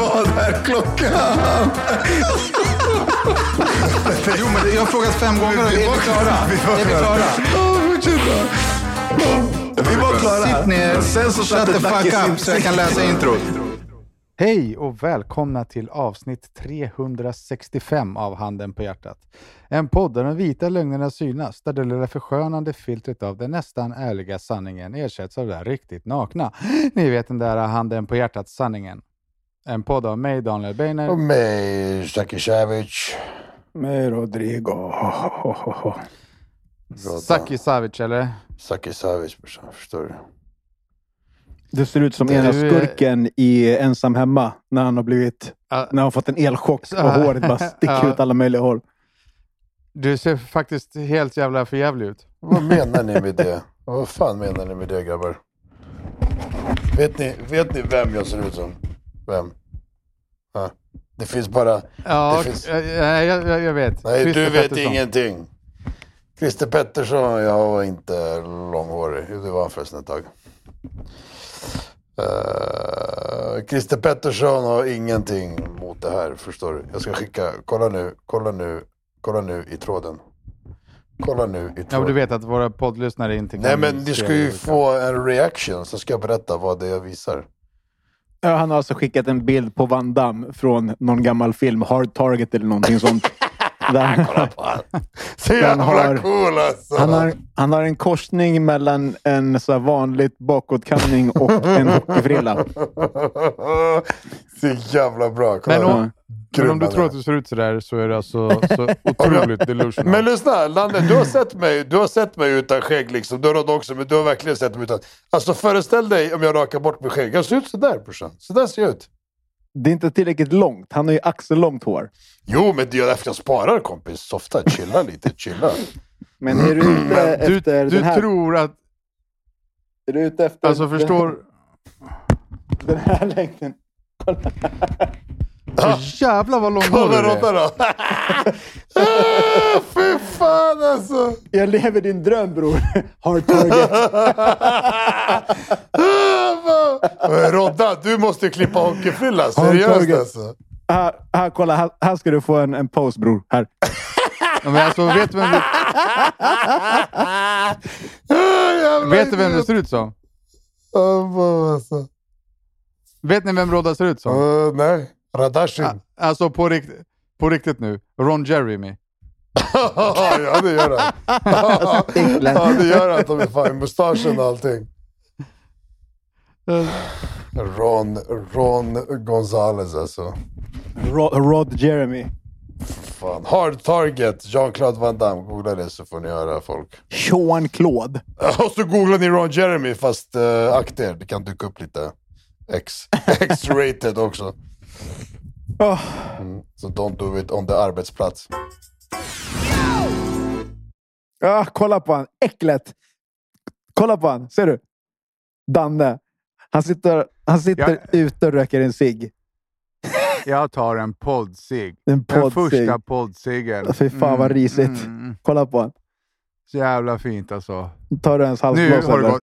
Vad är klockan? Jo, men jag har frågat fem gånger och är vi klara? Är vi klara? Vi var klara. Sitt ner, Sen så shut satte the fuck up så jag kan läsa introt. Hej och välkomna till avsnitt 365 av Handen på hjärtat. En podd där de vita lögnerna synas, där det lilla förskönande filtret av den nästan ärliga sanningen ersätts av det där riktigt nakna. Ni vet den där Handen på hjärtat-sanningen. En podd av mig, Daniel Beiner. Och mig, Saki Savic. Med Rodrigo. Saki Savic, eller? Saki Savic, brorsan. Förstår du? Det ser ut som Du ena är- skurken i Ensam hemma när han har blivit Ja. när han fått en elchock och håret bara sticker Ja. ut alla möjliga håll. Du ser faktiskt helt jävla förjävlig ut. Vad menar ni med det? Vad fan menar ni med det grabbar? Vet ni, vet ni vem jag ser ut som? Vem? Ha? Det finns bara... Ja, Det finns- jag, jag, jag, vet. Nej, Christer du vet Pettersson. ingenting. Christer Pettersson, jag var inte långhårig. Det var han förresten ett tag. Uh, Christer Pettersson har ingenting mot det här, förstår du? Jag ska skicka, kolla nu, kolla nu, kolla nu i tråden. Kolla nu i tråden. Ja, men du vet att våra poddlyssnare inte kan Nej men du ska ju få en reaction, så ska jag berätta vad det är jag visar. Ja, han har alltså skickat en bild på Van Damme från någon gammal film, Hard Target eller någonting sånt. Där, Så Han jävla har- cool alltså! han, har, han har en korsning mellan en så här vanligt bakåtkamning och en hockeyfrilla. så jävla bra. Kolla. Men. Men om du tror att du ser ut sådär så är det alltså så otroligt delusional. Men lyssna, Lanne, du har sett mig, du har sett mig utan skägg liksom. Du har också, men du har verkligen sett mig utan. Alltså föreställ dig om jag rakar bort mitt skägg. Jag ser ut sådär brorsan. Sådär ser jag ut. Det är inte tillräckligt långt. Han har ju axellångt hår. Jo, men det är därför jag sparar kompis. Softa, chilla lite, chilla. Men är du ute du, efter du den här? tror att... Är du ute efter Alltså förstår... den här längden? Så jävlar vad långhårig Kolla du är. då! ah, fy fan alltså! Jag lever din dröm bror. Hard target. Ah. Rodda, du måste klippa hockeyfrilla. Seriöst alltså. här, här, kolla. Här, här ska du få en, en pose bror. Här. Ja, men alltså, vet du vem du, Ah, vet du vem du ser ut som? Ah, alltså. Vet ni vem Rodda ser ut som? Ah, nej, Radashin. Alltså på, rikt, på riktigt nu. Ron Jeremy. ja, det gör han. ja, det gör han. Ta mig fan mustaschen och allting. Ron, Ron Gonzales alltså. Rod, Rod Jeremy. Fan. Hard target, Jean-Claude Van Damme. Googla det så får ni höra folk. Sean Claude. Och så googlar ni Ron Jeremy fast uh, akta er, det kan dyka upp lite X. X-rated också. Oh, Mm. Så don't do it on the arbetsplats. ah, kolla på han. Äcklet. Kolla på han. Ser du? Danne. Han sitter, han sitter Ja. ute och röker en cigg. Jag tar en poddsig. En Den poddsig. första poddciggen. Fy fan vad risigt. mm. Kolla på han. Så jävla fint alltså. Tar du ens Nu halsblås har det eller? gått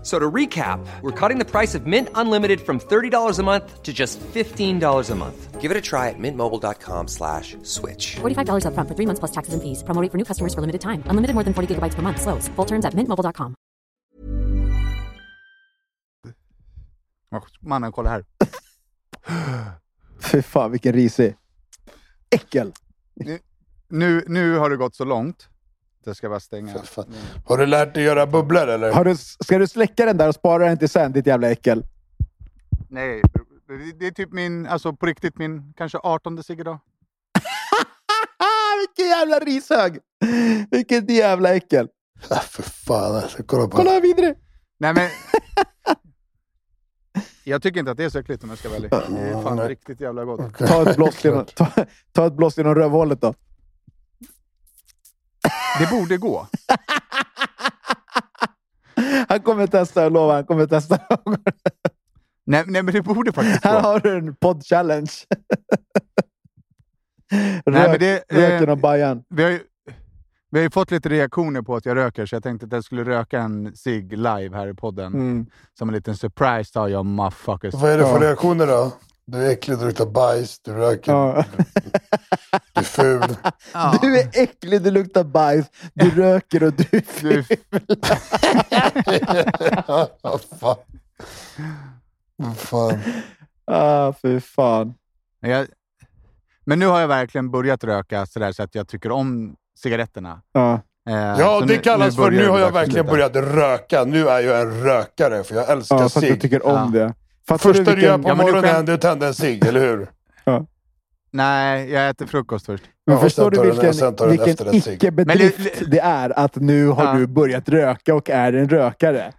F- So to recap, we're cutting the price of Mint Unlimited from $30 a month to just $15 a month. Give it a try at mintmobile.com slash switch. $45 upfront for three months plus taxes and fees. Promo rate for new customers for limited time. Unlimited more than 40 gigabytes per month. Slows. Full terms at mintmobile.com. Åh, Mannen, kolla här. Fy fan vilken risig. Äckel. Nu, nu har det gått så långt. Jag ska bara stänga. För fan. Har du lärt dig göra bubblor eller? Har du, ska du släcka den där och spara den till sen, ditt jävla äckel? Nej, det- det är typ min, alltså på riktigt min kanske 18 cigg idag. Vilken jävla rishög! Vilket jävla äckel. Ah, för fan alltså, kolla på Kolla vidare. Nej men... jag tycker inte att det är så äckligt om jag ska vara ärlig. Det är fan riktigt jävla gott. Ta ett blås genom, ta, ta ett blås genom rövhålet då. Det borde gå. Han kommer testa, jag lovar. Han kommer testa. Nej, nej men det borde faktiskt Här gå. har du en podd-challenge. Nej, Rök, men det, röken och bajan. Vi har, ju, vi har ju fått lite reaktioner på att jag röker, så jag tänkte att jag skulle röka en cigg live här i podden. Mm. Som en liten surprise till jag motherfuckers. Vad är det för reaktioner då? Du är äcklig, du luktar bajs, du röker, Ja. du är ful. Ja. Du är äcklig, du luktar bajs, du röker och du är Du, ful. Vad fan. Fan. Ah, fy fan. men, jag, men nu har jag verkligen börjat röka sådär så att jag tycker om cigaretterna. Ja. Eh, Ja, så det kallas för börjar nu har jag verkligen börjat röka. Nu är jag en rökare, för jag älskar Ja, för att du cigg. tycker om Ja. det. Fattar Första du gör på Ja, du morgonen är att tända en cigg, eller hur? Nej, jag äter frukost först. Men Ja, förstår du vilken, vilken icke-bedrift Men det- det är att nu har Ja. du börjat röka och är en rökare?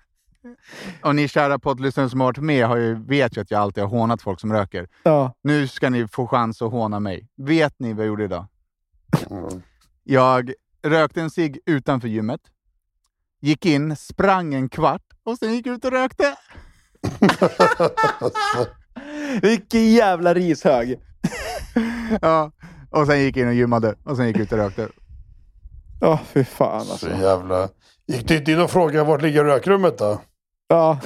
Och ni kära poddlyssnare som har varit med har ju, vet ju att jag alltid har hånat folk som röker. Ja. Nu ska ni få chans att håna mig. Vet ni vad jag gjorde idag? Mm. Jag rökte en cigg utanför gymmet. Gick in, sprang en kvart och sen gick ut och rökte. Vilken jävla rishög! Ja, och sen gick in och gymmade och sen gick ut och rökte. Ja, fy fan Så alltså. jävla... Gick du inte in och frågade vart ligger rökrummet då? Ja.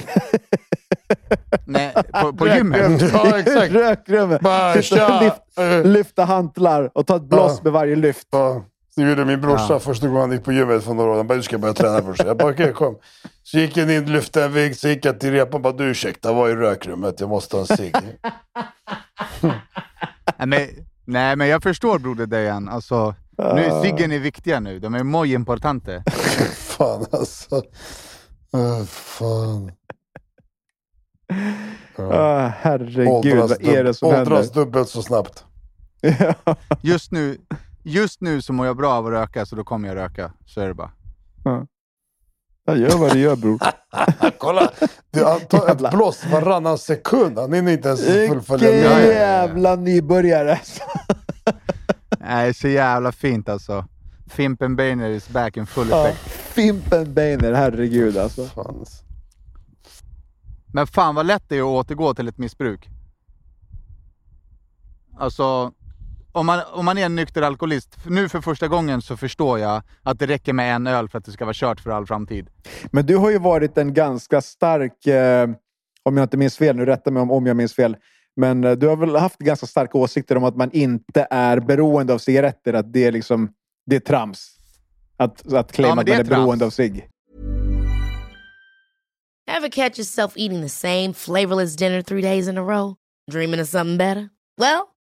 Nej, på, på gymmet. Ja, exakt. Rökrummet. Bara, Sitta och tja, lyft, eh, lyfta hantlar och ta ett blås Ja. med varje lyft. Ja, så gjorde min brorsa Ja. första gången han gick på gymmet för några år. Han bara, du ska börja träna brorsan. Jag bara, okej kom. Så gick jag in, lyfte en vikt, så gick jag till repan och bara, du ursäkta, vad är rökrummet? Jag måste ha en cigg. Nej, men, nej, men jag förstår broder Dejan. Alltså, nu, ciggen är viktiga nu. De är muy importante. fan alltså. Fan. Ah, herregud, Åldras, vad är det som dub- händer? åldras dubbelt så snabbt. Just nu, just nu så mår jag bra av att röka, så då kommer jag röka. Så är det bara. Jag gör vad du gör bror. Kolla! Du tar ett blås varannan sekund. Han hinner inte ens fullfölja Vilken jävla nybörjare. Nej, så jävla fint alltså. Fimpen Bainer is back in full Ja, effect. Fimpen Bainer, herregud alltså. Fan. Men fan vad lätt det är att återgå till ett missbruk. Alltså, om man, om man är en nykter alkoholist, nu för första gången så förstår jag att det räcker med en öl för att det ska vara kört för all framtid. Men du har ju varit en ganska stark, eh, om jag inte minns fel, nu rätta mig om, om jag minns fel, men eh, du har väl haft ganska starka åsikter om att man inte är beroende av cigaretter, att det är liksom, det är trams. Att, att claima men att det man är är beroende av cigg. Ever catch yourself eating the same flavorless dinner three days in a row? Dreaming of something better? Well,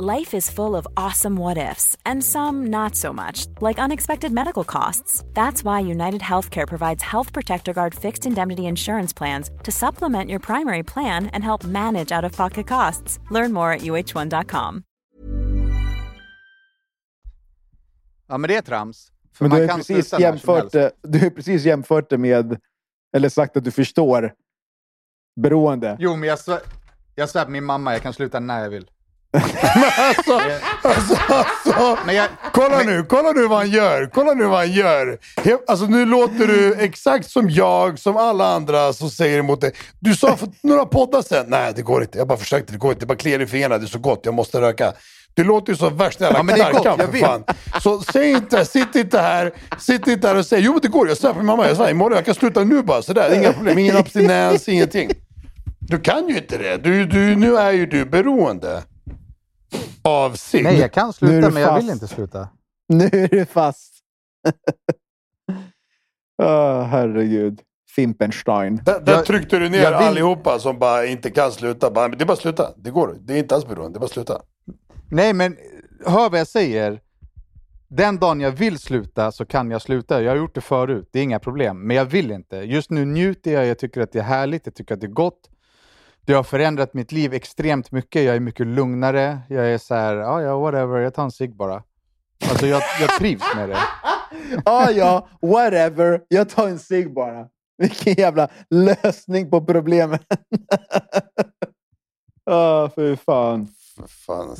Life is full of awesome what ifs, and some not so much, like unexpected medical costs. That's why United Healthcare provides Health Protector Guard fixed indemnity insurance plans to supplement your primary plan and help manage out of pocket costs. Learn more at uh1.com. Ja men det är trams. För Men du man har, ju kan precis sluta när som jämfört, du har precis jämfört det med, eller sagt att du förstår beroende. Jo men jag svär, jag svär på min mamma, jag kan sluta när jag vill. Alltså, alltså, alltså. Men jag, Kolla nu, kolla nu vad han gör. Kolla nu vad han gör. Alltså nu låter du exakt som jag, som alla andra som säger emot dig. Du sa för några poddar sen, nej det går inte. Jag bara försökte, det går inte. Det bara kliar i fingrarna, det är så gott, jag måste röka. Du låter ju som värsta jävla Ja, men jag för fan. Så säg inte, sitt inte här, sitt inte här och säg, jo men det går, jag sa för min mamma, jag sa imorgon, jag kan sluta nu bara, sådär, inga problem, ingen abstinens, ingenting. Du kan ju inte det, du, du, nu är ju du beroende av cigg. nej, jag kan sluta, men jag vill inte sluta. Nu är du fast. Åh, herregud. Fimpenstein. Där, där Jag- tryckte du ner vill- allihopa som bara inte kan sluta. Bara, men det är bara att sluta. Det går. Det är inte alls beroende. Det är bara att sluta. Nej, men hör vad jag säger. Den dagen jag vill sluta så kan jag sluta. Jag har gjort det förut, det är inga problem. Men jag vill inte. Just nu njuter jag, jag tycker att det är härligt, jag tycker att det är gott. Det har förändrat mitt liv extremt mycket. Jag är mycket lugnare. Jag är så här, ja, ja, whatever, jag tar en cigg bara. Alltså jag, jag trivs med det. Ja, ja, whatever. Jag tar en cigg bara. Vilken jävla lösning på problemen. Åh, fy fan. För fan.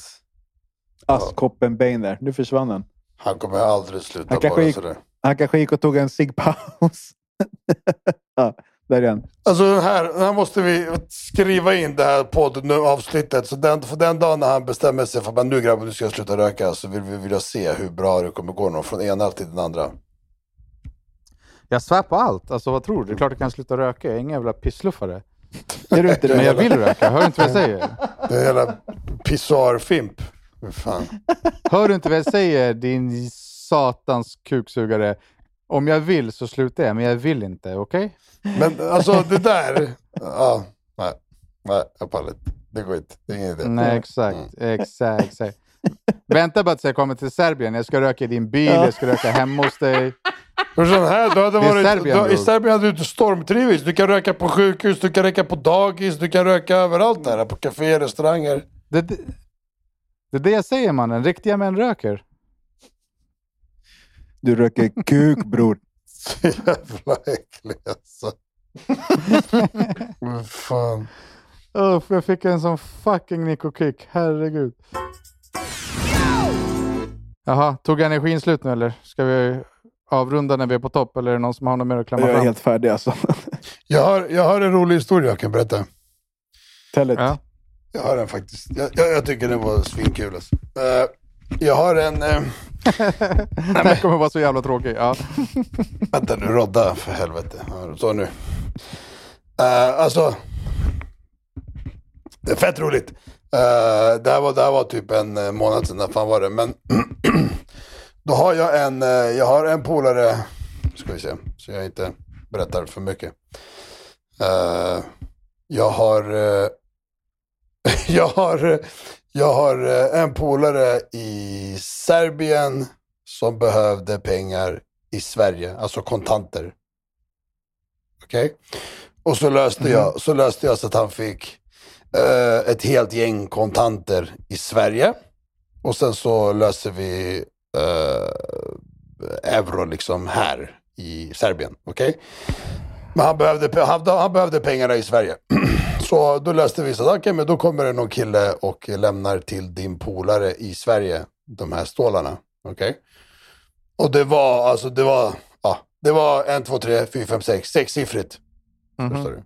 Askkoppen Bane där. Nu försvann han. Han kommer aldrig sluta Han kanske bara gick- sådär. Han kanske gick och tog en ciggpaus. ja, där är han. Alltså den här, den här måste vi skriva in det här poddavsnittet. Så den, för den dagen när han bestämmer sig för att nu grabbar, nu ska jag sluta röka. Så vill vi vilja se hur bra det kommer gå. Någon, från ena till den andra. Jag svär på allt. Alltså vad tror du? Det är klart jag kan sluta röka. Jag är ingen jävla pissluffare. Är du inte det? Men jag vill röka. Hör du inte vad jag säger? Det är en jävla pissoarfimp. Fan. Hör du inte vad jag säger, din satans kuksugare? Om jag vill så slutar jag, men jag vill inte. Okej? Men alltså det där. Ja, nej. Nej, jag pallar inte. Det går inte. Det är ingen idé. Nej, exakt. Exakt, exakt. Vänta bara tills jag kommer till Serbien. Jag ska röka i din bil, jag ska röka hemma hos dig. För sån här, du hade varit, Serbien, du, I. Serbien hade du inte stormtrivits. Du kan röka på sjukhus, du kan röka på dagis, du kan röka överallt där. På kaféer, restauranger. Det, det, det är det jag säger mannen. Riktiga män röker. Du röker kuk, bror. Jävla äcklig alltså. Men fan. Uff, jag fick en sån fucking Nico-kick. Herregud. Jaha, tog energin slut nu eller? Ska vi avrunda när vi är på topp? Eller är det någon som har något mer att klämma Jag är fram? helt färdig alltså. Jag har, jag har en rolig historia jag kan berätta. Tell it. Ja. Jag har en faktiskt. Jag, jag, jag tycker den var svinkul alltså. Eh, jag har en... eh, Den här kommer vara så jävla tråkig. Ja. Vänta nu, rodda för helvete. Så nu. Uh, alltså. Det är fett roligt. Uh, det, här var, det här var typ en eh, månad sedan, när fan var det? Men då har jag en, jag har en polare, ska vi se, så jag inte berättar för mycket. Eh, jag har, jag har, jag har eh, en polare i Serbien som behövde pengar i Sverige, alltså kontanter. Okej? Och så löste, jag, så löste jag så att han fick eh, ett helt gäng kontanter i Sverige. Och sen så löser vi eh, euro liksom här i Serbien. Okej? Men han behövde, han, han behövde pengarna i Sverige. Så då löste vi så att okej, men då kommer det någon kille och lämnar till din polare i Sverige de här stålarna. Okej? Och det var, alltså det var, ja, det var en, två, tre, fyra, fem, sex, sexsiffrigt. Förstår du?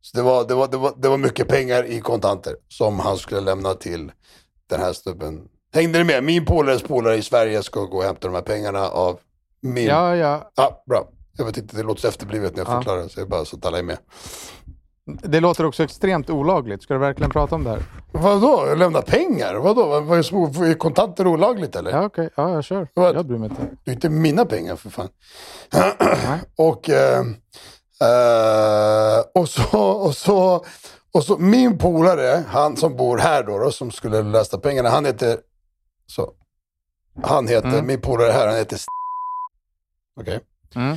Så det var, det, var, det, var, det var mycket pengar i kontanter som han skulle lämna till den här snubben. Hängde ni med? Min polares polare i Sverige ska gå och hämta de här pengarna av min... ja, ja. Ja, bra. Jag vet inte, det låter så efterblivet när jag Ja. förklarar, så jag bara så att alla är med. Det låter också extremt olagligt. Ska du verkligen prata om det här? Vadå? Lämna pengar? Vadå? Vad- är, kontanter olagligt eller? Ja, okej. Ja, jag kör. Vad? Jag bryr mig inte. Det är inte mina pengar för fan. och, eh, eh, och, så, och, så, och så min polare, han som bor här då, då som skulle lösa pengarna, han heter, så, han heter, Mm. min polare här, han heter Okej? Mm.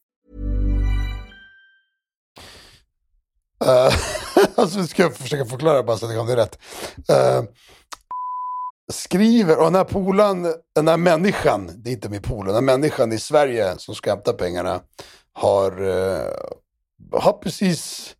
Uh, alltså, nu ska jag försöka förklara bara så att jag kommer rätt. Uh, skriver, och den här polan, den här människan, det är inte min polare, den här människan i Sverige som ska hämta pengarna har, uh, har precis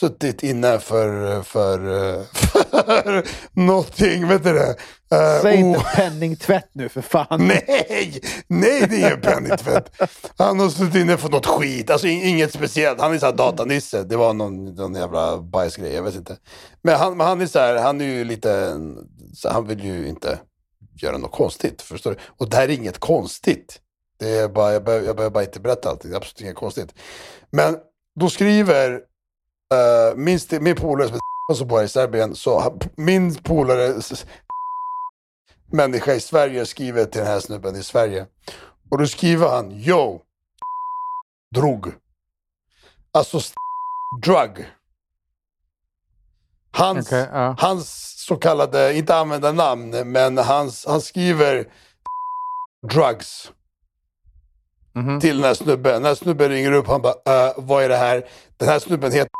suttit inne för, för, för någonting, vet du det? Uh, Säg inte penningtvätt nu för fan. Nej, nej det är ingen penningtvätt. Han har suttit inne för något skit, alltså inget speciellt. Han är såhär datanisse, det var någon, någon jävla bajsgrej, jag vet inte. Men han, han är så här, han är ju lite, så han vill ju inte göra något konstigt, förstår du? Och det här är inget konstigt. Det är bara, jag behöver, jag behöver bara inte berätta allt, det är absolut inget konstigt. Men då skriver uh, min, min polare som bor i Serbien, så min polare människa i Sverige skriver till den här snubben i Sverige. Och då skriver han Yo, drog. Alltså drug. Hans, Okej, ja. hans så kallade, inte använda namn, men hans, han skriver drugs Mhm. till den här snubben. Den här snubben ringer upp, han bara, äh, vad är det här? Den här snubben heter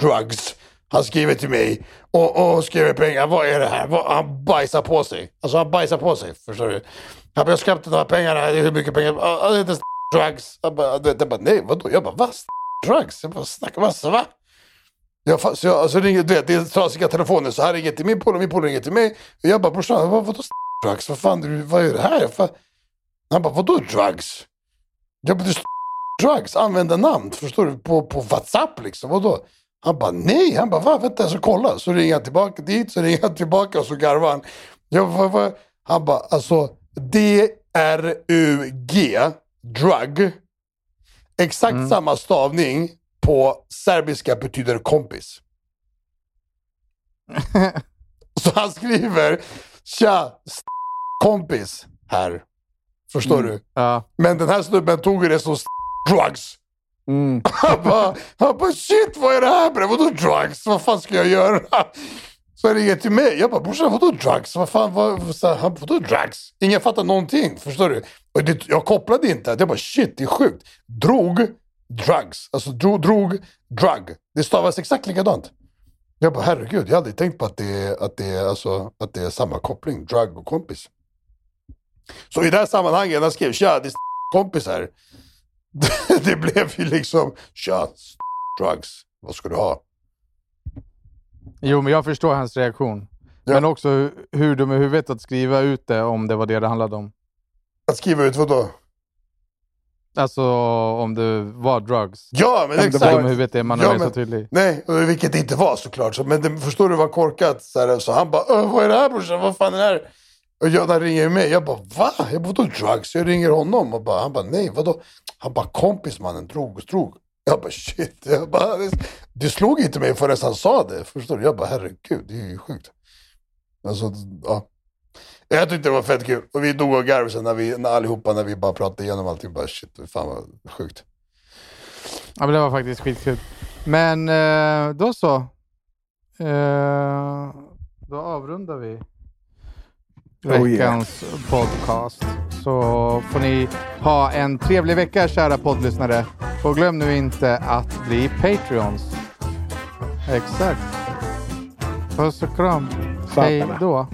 drugs. Han skriver till mig och, och skriver pengar, vad är det här? Vad, han bajsar på sig. Alltså han bajsar på sig, förstår du? Han bara, jag ska hämta de här pengarna, det är hur mycket pengar? Ah, det heter drugs. Jag bara, jag bara, nej vadå? Jag bara, vad? Drugs? Jag bara, snackar vad? Va? Jag, så jag, alltså, ringer, du vet, det är trasiga telefoner, så han ringer till min polare, min polare ringer till mig. Och jag bara, brorsan, vad, vadå drugs? Vad fan, du- vad är det här? Fan, han bara, vadå drugs? Jag bara, det står drugs, använda namn, förstår du? På, på WhatsApp liksom, vadå? Han bara, nej, han bara, va? Vänta, jag ska kolla. Så ringer han tillbaka dit, så ringer han tillbaka och så garvar han. Jag bara, va? Han bara, alltså D-R-U-G, drug. Exakt samma stavning på serbiska betyder kompis. så han skriver, tja, kompis här. Förstår du? Ja. Men den här snubben tog det som drugs. Mm. Han bara, han bara shit vad är det här bre? Vadå drugs? Vad fan ska jag göra? Så han ringer till mig. Jag bara brorsan vadå drugs? Vad fan, vad, så han vadå drugs? Ingen fattar någonting, förstår du? Och det, jag kopplade inte. Jag bara shit, det är sjukt. Drog, drugs. Alltså drog, drog drug. Det stavas exakt likadant. Jag bara herregud, jag har aldrig tänkt på att det, är- att det, alltså, att det är samma koppling. Drug och kompis. Så i det här sammanhanget, när jag skrev tja, det är kompis här. det blev ju liksom, tja, drugs, vad ska du ha? Jo, men jag förstår hans reaktion. Ja. Men också hur, hur dum i huvudet att skriva ut det om det var det det handlade om. Att skriva ut vad då? Alltså om det var drugs. Ja, men exakt. var- Dum i huvudet är man Ja, men- så tydlig. Nej, vilket det inte var såklart. Så, men det, förstår du vad korkat? Så, här, så han bara, "Öh, vad är det här brorsan? Vad fan är det här? Och jag, ringer mig. Jag bara, va? Jag bara, vadå drugs? Jag ringer honom. Och bara, han bara, nej, vadå? Han bara, kompis mannen, drog, och drog. Jag bara, shit. Jag bara, det, slog inte mig förrän han sa det. Förstår du? Jag bara, herregud, det är ju sjukt. Alltså, ja. Jag tyckte det var fett kul. Och vi dog av garv sen när vi, när allihopa, när vi bara pratade igenom allting. Bara, shit, fan vad sjukt. Ja, men det var faktiskt skitkul. Men eh, då så. Eh, då avrundar vi Oh, yeah. veckans podcast. Så får ni ha en trevlig vecka kära poddlyssnare. Och glöm nu inte att bli Patreons. Exakt. Puss och kram. Hej då.